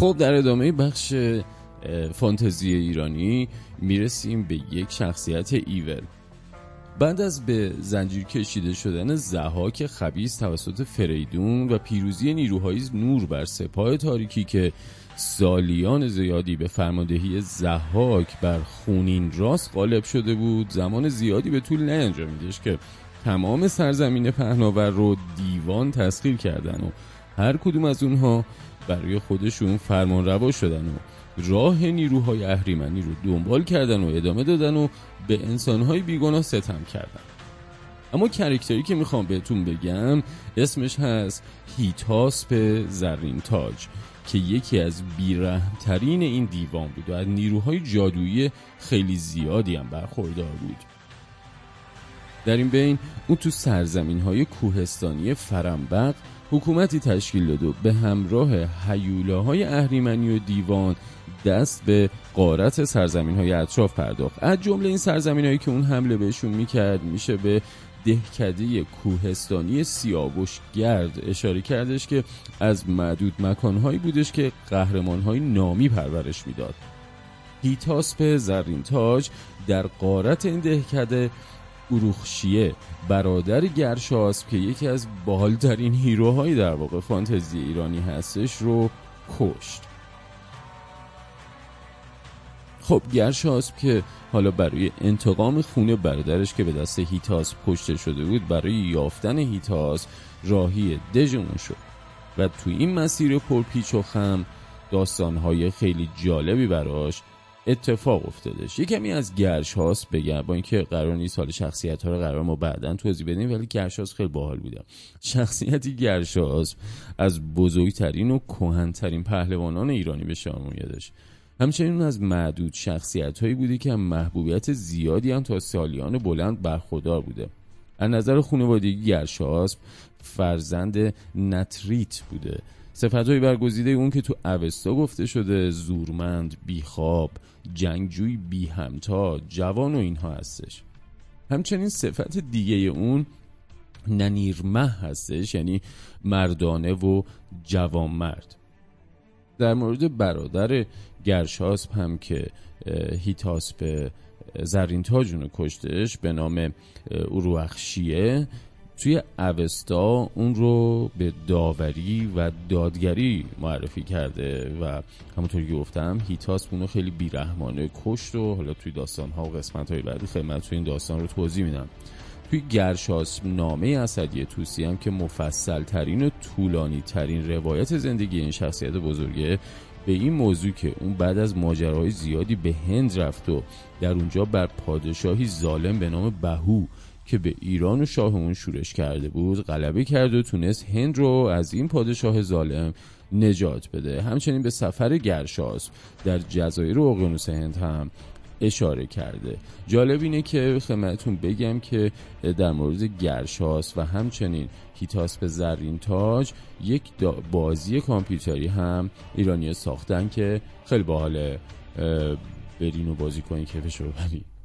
خب در ادامه بخش فانتزی ایرانی می‌رسیم به یک شخصیت ایول. بعد از به زنجیر کشیده شدن زهاک خبیز توسط فریدون و پیروزی نیروهای نور بر سپاه تاریکی که سالیان زیادی به فرماندهی زهاک بر خونین راست غالب شده بود زمان زیادی به طول نیانجامیدش که تمام سرزمین پهناور رو دیوان تسخیر کردن و هر کدوم از اونها برای خودشون فرمان روا شدن و راه نیروهای اهریمنی رو دنبال کردن و ادامه دادن و به انسانهای بیگناه ستم کردن. اما کرکتری که می‌خوام بهتون بگم اسمش هست هیتاسپ زرین تاج که یکی از بیرحمترین این دیوان بود و از نیروهای جادویی خیلی زیادی هم برخوردار بود. در این بین او تو سرزمین های کوهستانی فرنبق حکومتی تشکیل داد و به همراه حیولاهای اهریمنی و دیوان دست به قارت سرزمین های اطراف پرداخت. از جمله این سرزمین هایی که اون حمله بهشون می‌کرد میشه به دهکده کوهستانی سیاوش گرد اشاره کردش که از معدود مکانهایی بودش که قهرمانهای نامی پرورش می‌داد. هیتاسپ زرین تاج در قارت این دهکده اروخشیه برادر گرشاسب که یکی از بالترین هیروهایی در واقع فانتزی ایرانی هستش رو کشت. خب گرشاسب که حالا برای انتقام خونه برادرش که به دست هیتاس کشته شده بود برای یافتن هیتاس راهی دژمون شد. و توی این مسیر پرپیچ و خم داستانهای خیلی جالبی براش اتفاق افتادش. یه کمی از گرشاس بگم با اینکه قرار نیست حال شخصیت ها رو قرار ما بعدا توضیح بدیم ولی گرشاس خیلی باحال بودم شخصیتی گرشاس از بزرگترین و کهنترین پهلوانان ایرانی به شما میادش همچنین از معدود شخصیت هایی بوده که محبوبیت زیادی هم تا سالیان بلند برخودار بوده. از نظر خانوادگی گرشاسب فرزند نتریت بوده. صفت های برگزیده اون که تو اوستا گفته شده زورمند بیخواب جنگجوی بی همتا جوان و اینها هستش. همچنین صفت دیگه اون ننیرمه هستش یعنی مردانه و جوان مرد در مورد برادر گرشاسب هم که هیتاسپ زرین تاجون کشتش به نام اروخشیه توی اوستا اون رو به داوری و دادگری معرفی کرده و همونطور که گفتم هیتاس اونو خیلی بیرحمانه کشت و حالا توی داستان ها و قسمت های بعدی خدمت توی این داستان رو توضیح میدم. توی گرشاس نامه اسدی توسی هم که مفصل ترین و طولانی ترین روایت زندگی این شخصیت بزرگه به این موضوع که اون بعد از ماجراهای زیادی به هند رفت و در اونجا بر پادشاهی ظالم به نام بهو که به ایران و شاه اون شورش کرده بود غلبه کرد و تونست هند رو از این پادشاه ظالم نجات بده. همچنین به سفر گرشاس در جزایر اقیانوس هند هم اشاره کرده. جالب اینه که خدمتتون بگم که در مورد گرشاس و همچنین هیتاس به زرین تاج یک بازی کامپیوتری هم ایرانی ساختن که خیلی باحاله برین و بازی کنین کیفش رو ببینید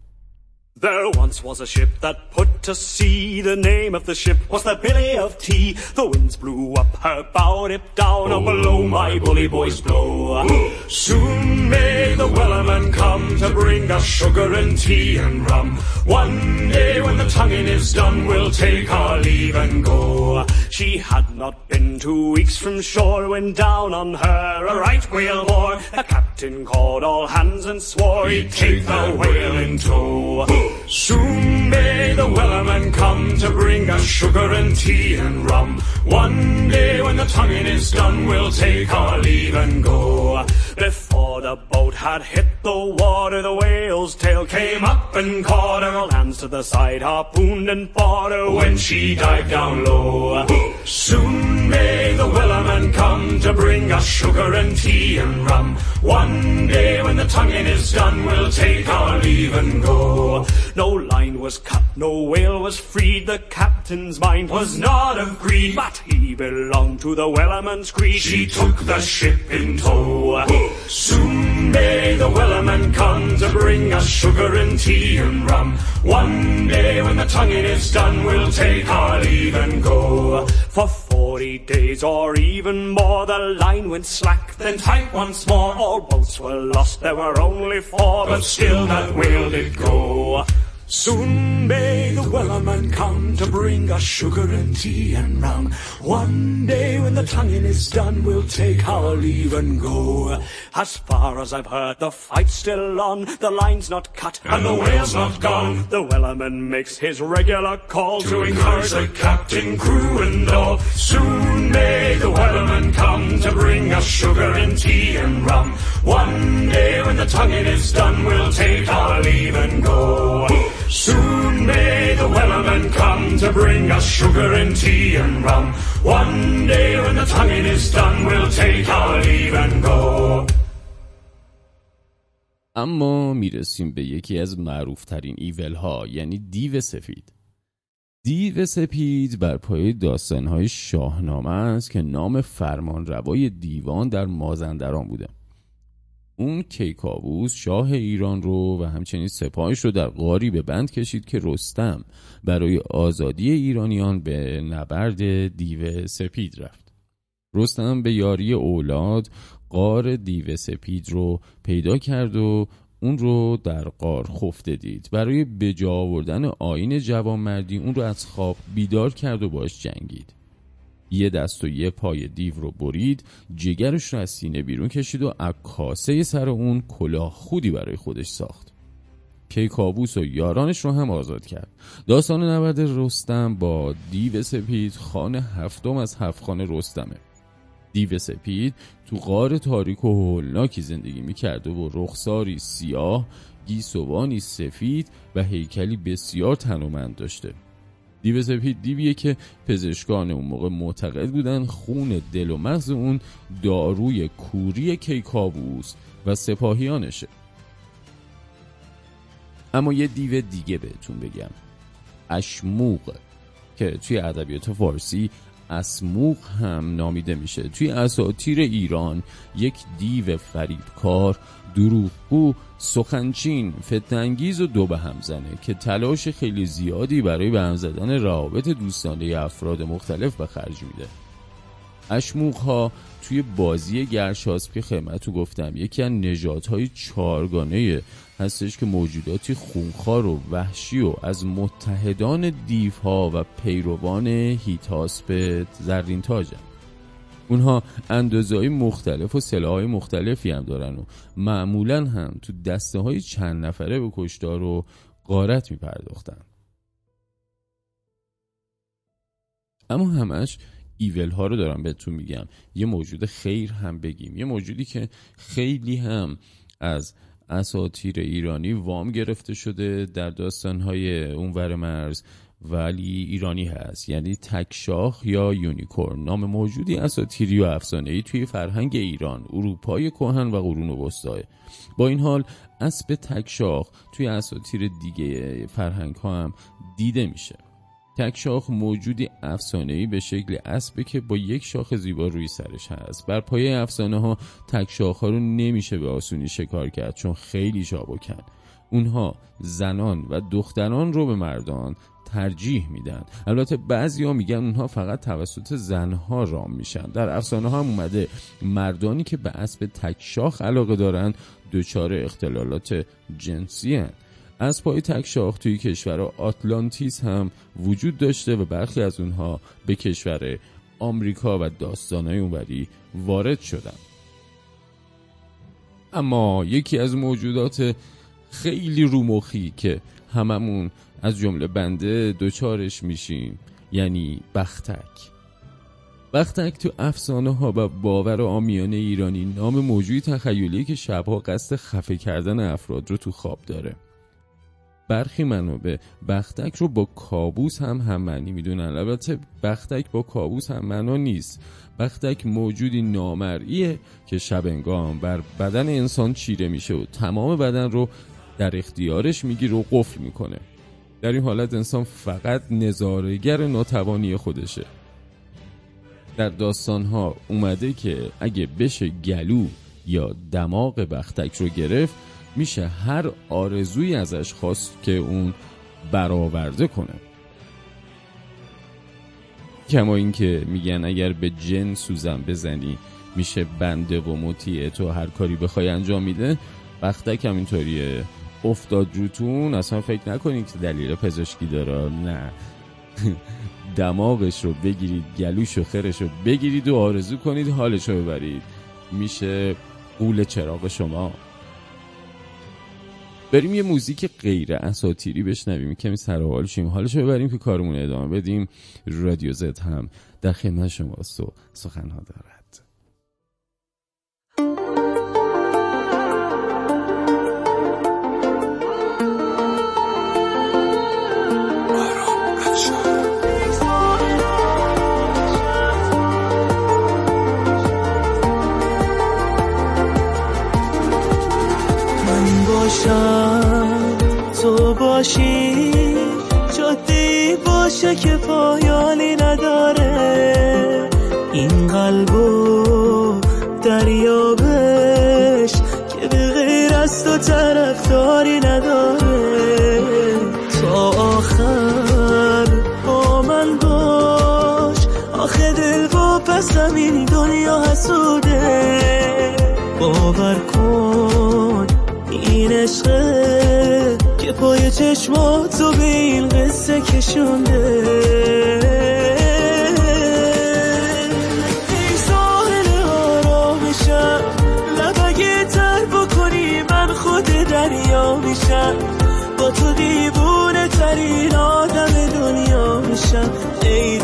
There once was a ship that put to sea. The name of the ship was the Billy of Tea. The winds blew up her bow, it down, up below oh, my bully boys blow. Soon may the wellerman come to bring us sugar and tea and rum. One day when the tonguing is done, we'll take our leave and go. She had not been two weeks from shore when down on her a right whale bore. The captain called all hands and swore he'd take the whale in tow. Soon may the wellerman come to bring us sugar and tea and rum. One day when the tonguing is done, we'll take our leave and go. Before the boat had hit the water, the whale's tail came up and caught her. Hands to the side, harpooned and fought her when she dived down low. Soon may the wellerman come to bring us sugar and tea and rum. One day when the tonguing is done, we'll take our leave and go. No line was cut, no whale was freed. The captain's mind was not of greed, but he belonged to the wellerman's creed. She took the ship in tow. Soon may the Wellerman come to bring us sugar and tea and rum. One day when the tonguing is done, we'll take our leave and go. For forty days or even more, the line went slack, then tight once more. All boats were lost, there were only four, but still that whale did go. Soon may the Wellerman come to bring us sugar and tea and rum. One day when the tonguing is done, we'll take our leave and go. As far as I've heard, the fight's still on, the line's not cut, and the whale's not gone. The Wellerman makes his regular call to encourage the captain, crew, and all. Soon may the Wellerman come to bring us sugar and tea and rum. One day when the tonguing is done, we'll take our leave and go. Soon may the Wellerman come to bring us sugar and tea and rum. One day when the tonguing is done, we'll take our leave and go. اما می‌رسیم به یکی از معروفترین ایول ها یعنی دیو سفید دیو سپید بر پایه داستانهای شاهنامه است که نام فرمان روای دیوان در مازندران بوده اون کیکاووس شاه ایران رو و همچنین سپاهش رو در غاری به بند کشید که رستم برای آزادی ایرانیان به نبرد دیو سپید رفت. رستم به یاری اولاد قار دیو سپید رو پیدا کرد و اون رو در قار خفته دید. برای بجا آوردن آین جوانمردی اون رو از خواب بیدار کرد و باش جنگید. یه دست و یه پای دیو رو برید جگرش رو از سینه بیرون کشید و عکاسه سر اون کلاه خودی برای خودش ساخت. کیکاووس و یارانش رو هم آزاد کرد. داستان نبرد رستم با دیو سپید خانه هفتم از هفت خانه رستمه. دیو سپید تو غار تاریک و هولناکی زندگی می‌کرده و رخساری سیاه گیسوانی سفید و هیکلی بسیار تنومند داشته. دیو سپید دیویه که پزشکان اون موقع معتقد بودن خون دل و مغز اون داروی کوری کیکاووس و سپاهیانشه. اما یه دیو دیگه بهتون بگم. اشموق که توی ادبیات فارسی اسموق هم نامیده میشه. توی اساطیر ایران یک دیو فریبکار دروغگو سخنچین فتنگیز و دو به هم زنه که تلاش خیلی زیادی برای به هم زدن روابط دوستانه افراد مختلف به خرج میده. اشموخ ها توی بازی گرشاسپی خدمتتون گفتم یکی از نجات های چارگانه هستش که موجوداتی خونخوار و وحشی و از متحدان دیوها و پیروان هیتاسپ زرین تاجن اونها اندازه مختلف و سلاح های مختلفی هم دارن و معمولا هم تو دسته های چند نفره به کشتار و قارت می پرداختن اما همش ایول ها رو دارم بهتون میگم. یه موجود خیر هم بگیم. یه موجودی که خیلی هم از اساطیر ایرانی وام گرفته شده در داستانهای اونور مرز ولی ایرانی هست. یعنی تکشاخ یا یونیکورن. نام موجودی اساطیری و افسانه‌ای توی فرهنگ ایران اروپای کهن و قرون وسطا با این حال اسب تکشاخ توی اساطیر دیگه فرهنگ ها هم دیده میشه. تکشاخ موجودی افسانه‌ای به شکل اسبه که با یک شاخ زیبا روی سرش هست. بر پایه افسانه ها تکشاخ ها رو نمیشه به آسونی شکار کرد چون خیلی چابکن اونها زنان و دختران رو به مردان ترجیح میدن. البته ها میگن اونها فقط توسط زنها رام میشن. در افسانه ها هم اومده مردانی که به اسب تکشاخ علاقه دارن دچار اختلالات جنسی هن. اسبای تکشاخ توی کشور آتلانتیس هم وجود داشته و برخی از اونها به کشور آمریکا و داستانهای اونوری وارد شدن. اما یکی از موجودات خیلی رومخی که هممون از جمله بنده دوچارش میشیم یعنی بختک. بختک تو افسانه ها و باور آمیان ایرانی نام موجودی تخیلی که شبها قصد خفه کردن افراد رو تو خواب داره. برخی منابع بختک رو با کابوس هم هم معنی می‌دونن. البته بختک با کابوس هم معنا نیست. بختک موجودی نامرئیه که شب انگام بر بدن انسان چیره میشه و تمام بدن رو در اختیارش می‌گیره و قفل می‌کنه. در این حالت انسان فقط نظارگر ناتوانی خودشه. در داستان ها اومده که اگه بشه گلو یا دماغ بختک رو گرفت میشه هر آرزویی ازش خواست که اون برآورده کنه. کما اینکه میگن اگر به جن سوزن بزنی میشه بنده و مطیع تو هر کاری بخوای انجام میده. بختک همینطوریه افتاد روتون اصلا فکر نکنید که دلیل پزشکی داره. نه. دماغش رو بگیرید گلوش و خرش رو بگیرید و آرزو کنید حالش رو ببرید. میشه قول چراغ شما. بریم یه موزیک غیر اساتیری بشنویم. کمی سر حال شیم. حالش ببریم که کارمون ادامه بدیم. رادیو زد هم در خدمت شماست و سخنها دارد. باشی جادی باشه که پایانی نداره. این قلبو دریابش که به غیر از تو طرفداری نداره. تا آخر با من باش آخه دل با پس همین دنیا حسوده. باور کن این عشقه چشماتو به این قصه کشونده. ای ساحل آرامشم لبگه تر بکنی من خود دریا میشم. با تو دیوونه ترین آدم دنیا میشم. ای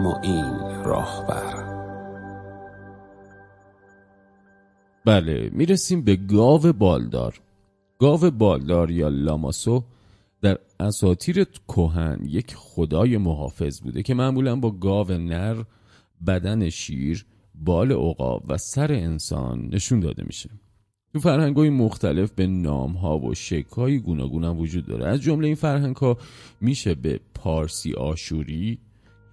معین راهبر. بله می‌رسیم به گاو بالدار. گاو بالدار یا لاماسو در اساطیر کهن یک خدای محافظ بوده که معمولا با گاو نر بدن شیر بال عقاب و سر انسان نشون داده میشه. تو فرهنگ های مختلف به نام ها و شکل های گوناگون وجود داره. از جمله این فرهنگ ها میشه به پارسی آشوری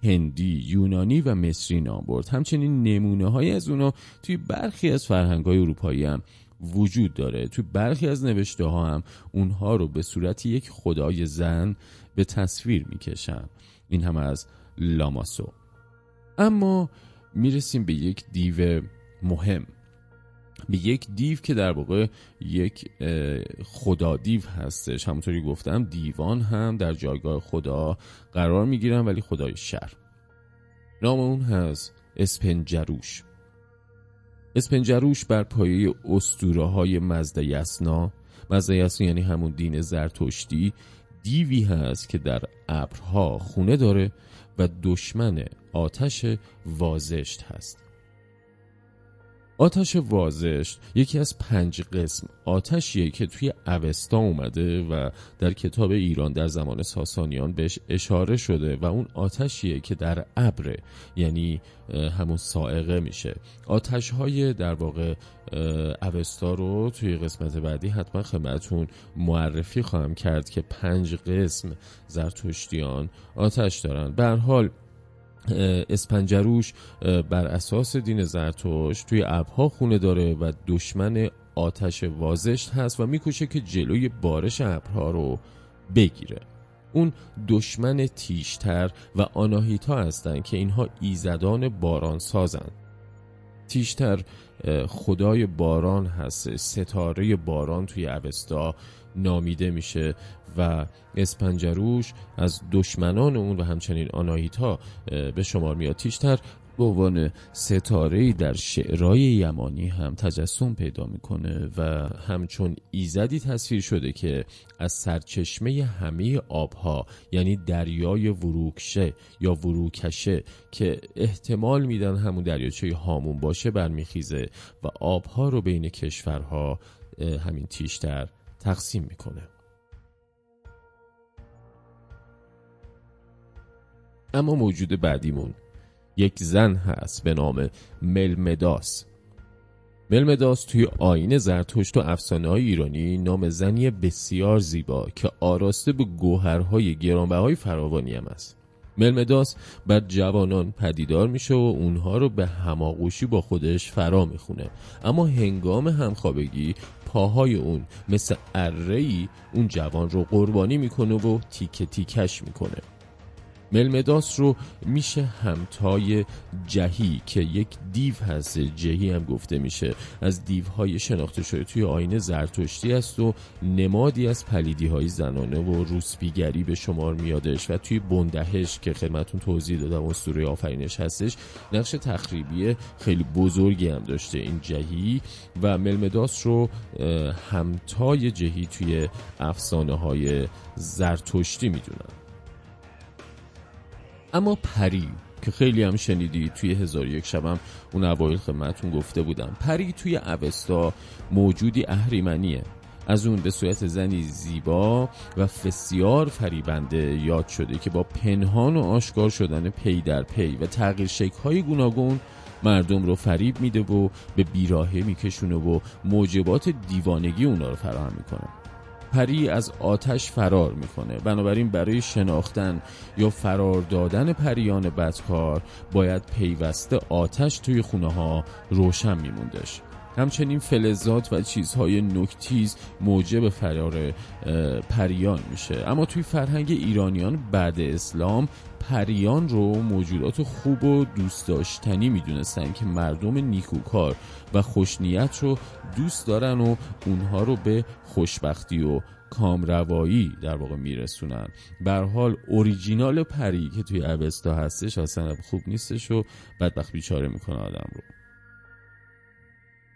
هندی، یونانی و مصری نام برد. همچنین نمونه های از اونا توی برخی از فرهنگ های اروپایی هم وجود داره. توی برخی از نوشته ها هم اونها رو به صورت یک خدای زن به تصویر می‌کشن. این هم از لاماسو. اما می‌رسیم به یک دیو مهم. به یک دیو که در واقع یک خدا دیو هستش. همونطوری گفتم دیوان هم در جایگاه خدا قرار می‌گیرن ولی خدای شر. نام اون هست اسپنجروش. اسپنجروش بر پایه استوره های مزده یسنا. مزده یسنا یعنی همون دین زرتشتی. دیوی هست که در ابرها خونه داره و دشمن آتش وازشت هست. آتش وازشت یکی از پنج قسم آتشیه که توی اوستا اومده و در کتاب ایران در زمان ساسانیان بهش اشاره شده و اون آتشیه که در ابره یعنی همون سائقه میشه. آتش های در واقع اوستا رو توی قسمت بعدی حتما خدمتتون معرفی خواهم کرد که پنج قسم زرتشتیان آتش دارن. به حال اسپنجروش بر اساس دین زرتوش توی ابرها خونه داره و دشمن آتش وازشت هست و میکوشه که جلوی بارش ابرها رو بگیره. اون دشمن تیشتر و آناهیتا هستند که اینها ایزدان باران سازن تیشتر خدای باران هست ستاره باران توی اوستا. نامیده میشه و اسپنجروش از دشمنان اون و همچنین آناهیتا به شمار میاد. تیشتر به عنوان ستاره در شعرهای یمانی هم تجسم پیدا می‌کنه و همچون ایزدی تصویر شده که از سرچشمه همه آبها یعنی دریای وروکشه یا وروکشه که احتمال میدن همون دریاچه هامون باشه برمیخیزه و آبها رو بین کشورها همین تیشتر تقسیم می‌کنه. اما موجود بعدیمون یک زن هست به نام ملمداس. ملمداس توی آین زرتشت و افسانه های ایرانی نام زنی بسیار زیبا که آراسته به گوهرهای گرانبهای فراوانی هم است. ملمداس بر جوانان پدیدار میشه و اونها رو به هماغوشی با خودش فرا می‌خونه. اما هنگام همخوابگی پاهای اون مثل ارهی اون جوان رو قربانی می‌کنه و تیکه تیکش می‌کنه. ملمداس رو میشه همتای جهی که یک دیو هست. جهی هم گفته میشه. از دیوهای شناخته شده توی آینه زرتشتی است و نمادی از پلیدی های زنانه و روسپیگری به شمار میادش و توی بندهش که خدمتون توضیح دادم اسطوره آفرینش هستش نقش تخریبی خیلی بزرگی هم داشته این جهی و ملمداس رو همتای جهی توی افسانه های زرتشتی می‌دونن. اما پری که خیلی هم شنیدی توی هزار یک شبم اون اوایل خدمتتون گفته بودم. پری توی اوستا موجودی اهریمنیه. از اون به صورت زنی زیبا و فسیار فریبنده یاد شده که با پنهان و آشکار شدن پی در پی و تغییر های گوناگون مردم رو فریب میده و به بیراهه میکشونه و موجبات دیوانگی اونا رو فراهم می‌کنه. پری از آتش فرار می‌کنه. بنابراین برای شناختن یا فرار دادن پریان بدکار باید پیوسته آتش توی خونه ها روشن میموندش. همچنین فلزات و چیزهای نکتیز موجب فرار پریان میشه. اما توی فرهنگ ایرانیان بعد اسلام پریان رو موجودات خوب و دوست داشتنی می‌دونستن که مردم نیکوکار و خوشنیت رو دوست دارن و اونها رو به خوشبختی و کامروایی در واقع میرسونن. بر حال اوریجینال پری که توی اوستا هستش اصلا خوب نیستش و بدبخت بیچاره می‌کنه آدم رو.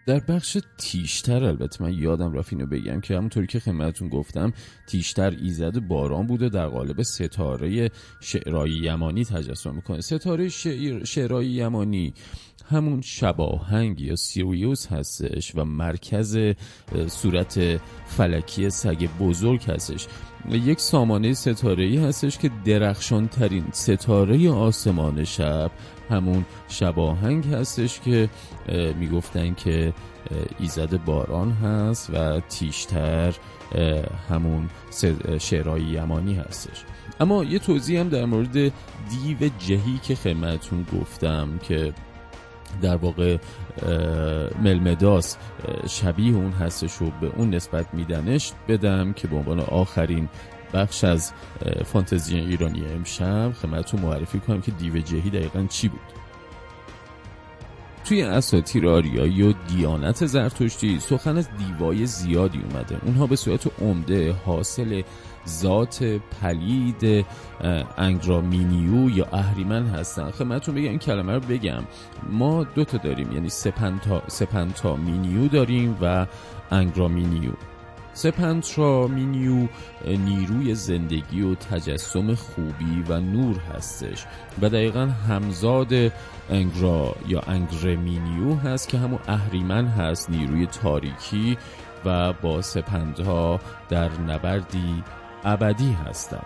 در بخش تیشتر البته من یادم رفت اینو بگم که همونطوری که خدمتتون گفتم تیشتر ایزد باران بوده در قالب ستاره شعرهای یمانی تجسم می‌کنه. ستاره شعر شعرهای یمانی همون شباهنگ یا سیریوس هستش و مرکز صورت فلکی سگ بزرگ هستش. یک سامانه ستاره ای هستش که درخشان ترین ستاره آسمان شب همون شباهنگ هستش که می‌گفتن که ایزد باران هست و تیشتر همون شعرهای یمانی هستش. اما یه توضیح هم در مورد دیو جهی که خدمتتون گفتم که در واقع ملمداس شبیه اون هستش و به اون نسبت میدنش بدم که به عنوان آخرین بخش از فانتزی ایرانی امشب خدمتتون معرفی کنم که دیو جهی دقیقا چی بود. توی اساطیر آریایی و دیانت زرتشتی سخن از دیوای زیادی اومده. اونها به صورت عمده حاصل ذات پلید انگرامینیو یا اهریمن هستن. خدمتتون بگم این کلمه رو بگم. ما دوتا داریم یعنی سپنتا, سپنتا مینیو داریم و انگرامینیو. سپنتا مینیو نیروی زندگی و تجسم خوبی و نور هستش و دقیقا همزاد انگرا یا انگرمینیو هست که همون اهریمن هست نیروی تاریکی و با سپندها در نبردی ابدی هستند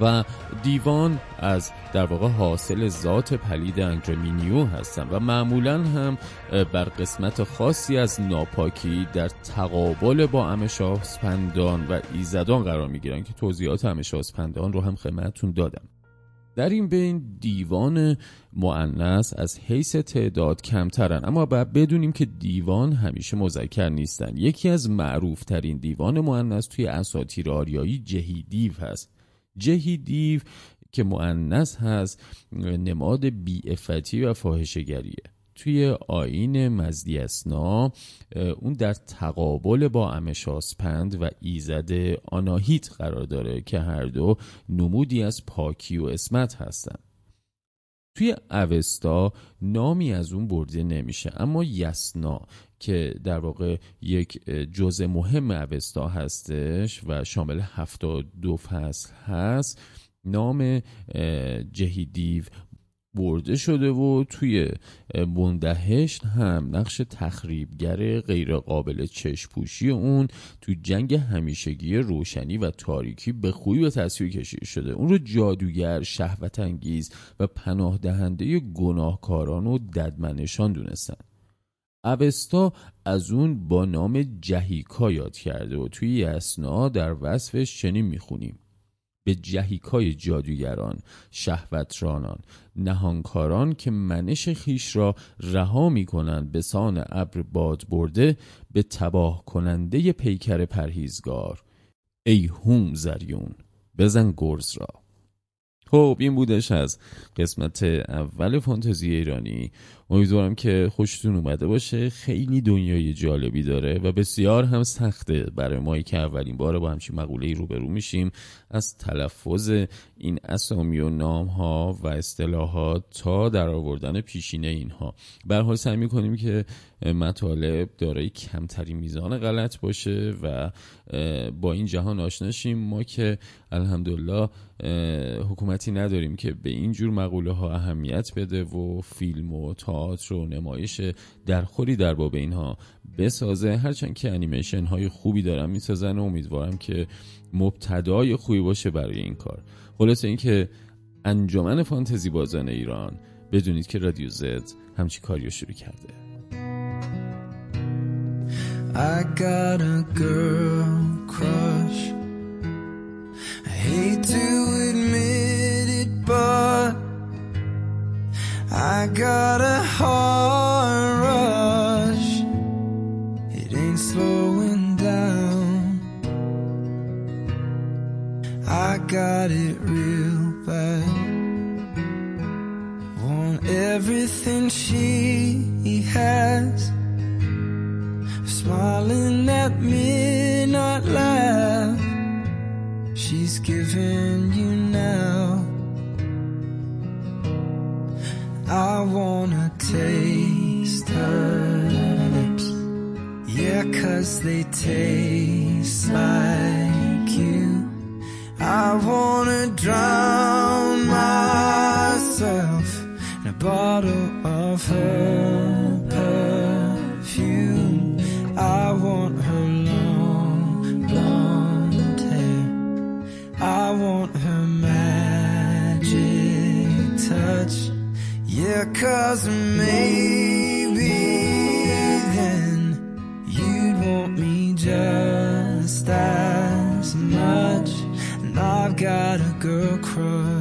و دیوان از در واقع حاصل ذات پلید انگرمینیو هستن و معمولا هم بر قسمت خاصی از ناپاکی در تقابل با امشاسپندان و ایزدان قرار می‌گیرن که توضیحات امشاسپندان رو هم خدمتتون دادم. در این بین دیوان معنس از حیث تعداد کمترن. اما باید بدونیم که دیوان همیشه مذکر نیستن. یکی از معروف ترین دیوان معنس توی اساطیر آریایی جهی دیو هست. جهی دیو که معنس هست نماد بیعفتی و فاحشگریه توی آین مزدی اسنا اون در تقابل با امشاسپند و ایزد آناهیت قرار داره که هر دو نمودی از پاکی و اسمت هستند توی اوستا نامی از اون برده نمیشه. اما یسنا که در واقع یک جزء مهم اوستا هستش و شامل دو فصل هست نام جهیدیو برده شده و توی بندهشت هم نقش تخریبگر غیر قابل چشپوشی اون تو جنگ همیشگی روشنی و تاریکی به خوبی به تصویر کشیده شده. اون رو جادوگر شهوت انگیز و پناه دهنده گناهکاران و ددمنشان دونستن. اوستا از اون با نام جهیکا یاد کرده و توی اسنا در وصفش چنین می‌خونیم. به جهیکای جادوگران شهوترانان نهانکاران که منش خیش را رها می کنند به سان ابر باد برده به تباه کننده پیکر پرهیزگار. ای هوم زریون بزن گرز را. خب این بودش از قسمت اول فانتزی ایرانی. امیدوارم که خوشتون اومده باشه. خیلی دنیای جالبی داره و بسیار هم سخته. برای مایی که اولین بار با همچین مقوله روبرو میشیم. از تلفظ این اسامی و نام ها و اصطلاحات تا در آوردن پیشینه اینها. به حال سعی می‌کنیم که مطالب دارای کمتری میزان غلط باشه و با این جهان آشنا شیم. ما که الحمدلله حکومتی نداریم که به این جور مقوله ها اهمیت بده و فیلم و تئاتر و نمایش درخوری در باب اینها بسازه. هرچند که انیمیشن های خوبی دارن می‌سازن و امیدوارم که مبتدای خوبی باشه برای این کار. خلاصه اینکه انجمن فانتزی بازان ایران بدونید که رادیو زد همچی کاریو شروع کرده. I got a girl crush. I hate to admit it but I got a heart rush. It ain't slowing down. I got it real bad. Want everything she has. Smiling at midnight laugh. She's giving you now I wanna taste her lips Yeah, cause they taste like you. I wanna drown myself In a bottle Yeah, cause maybe then you'd want me just as much. And I've got a girl crush.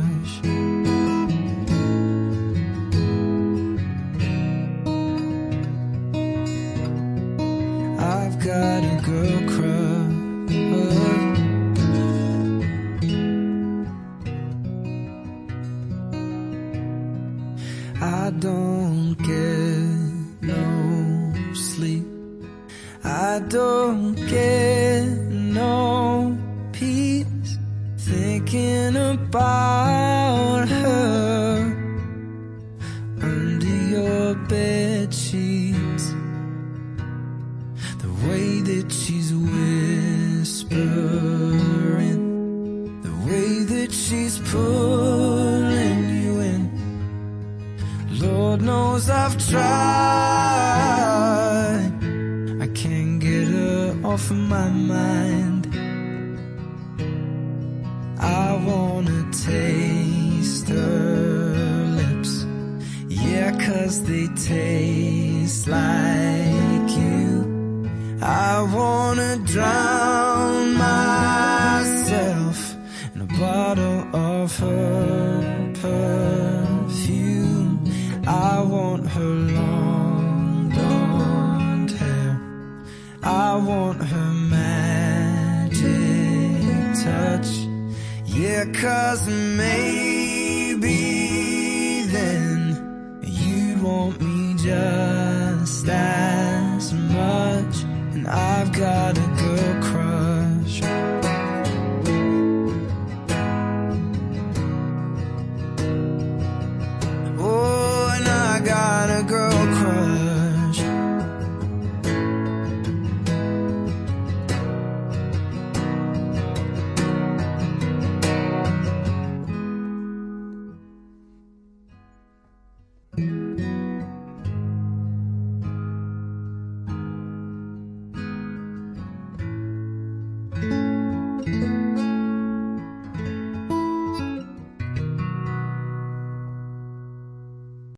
that Yeah, cause maybe then you'd want me just as much, and I've got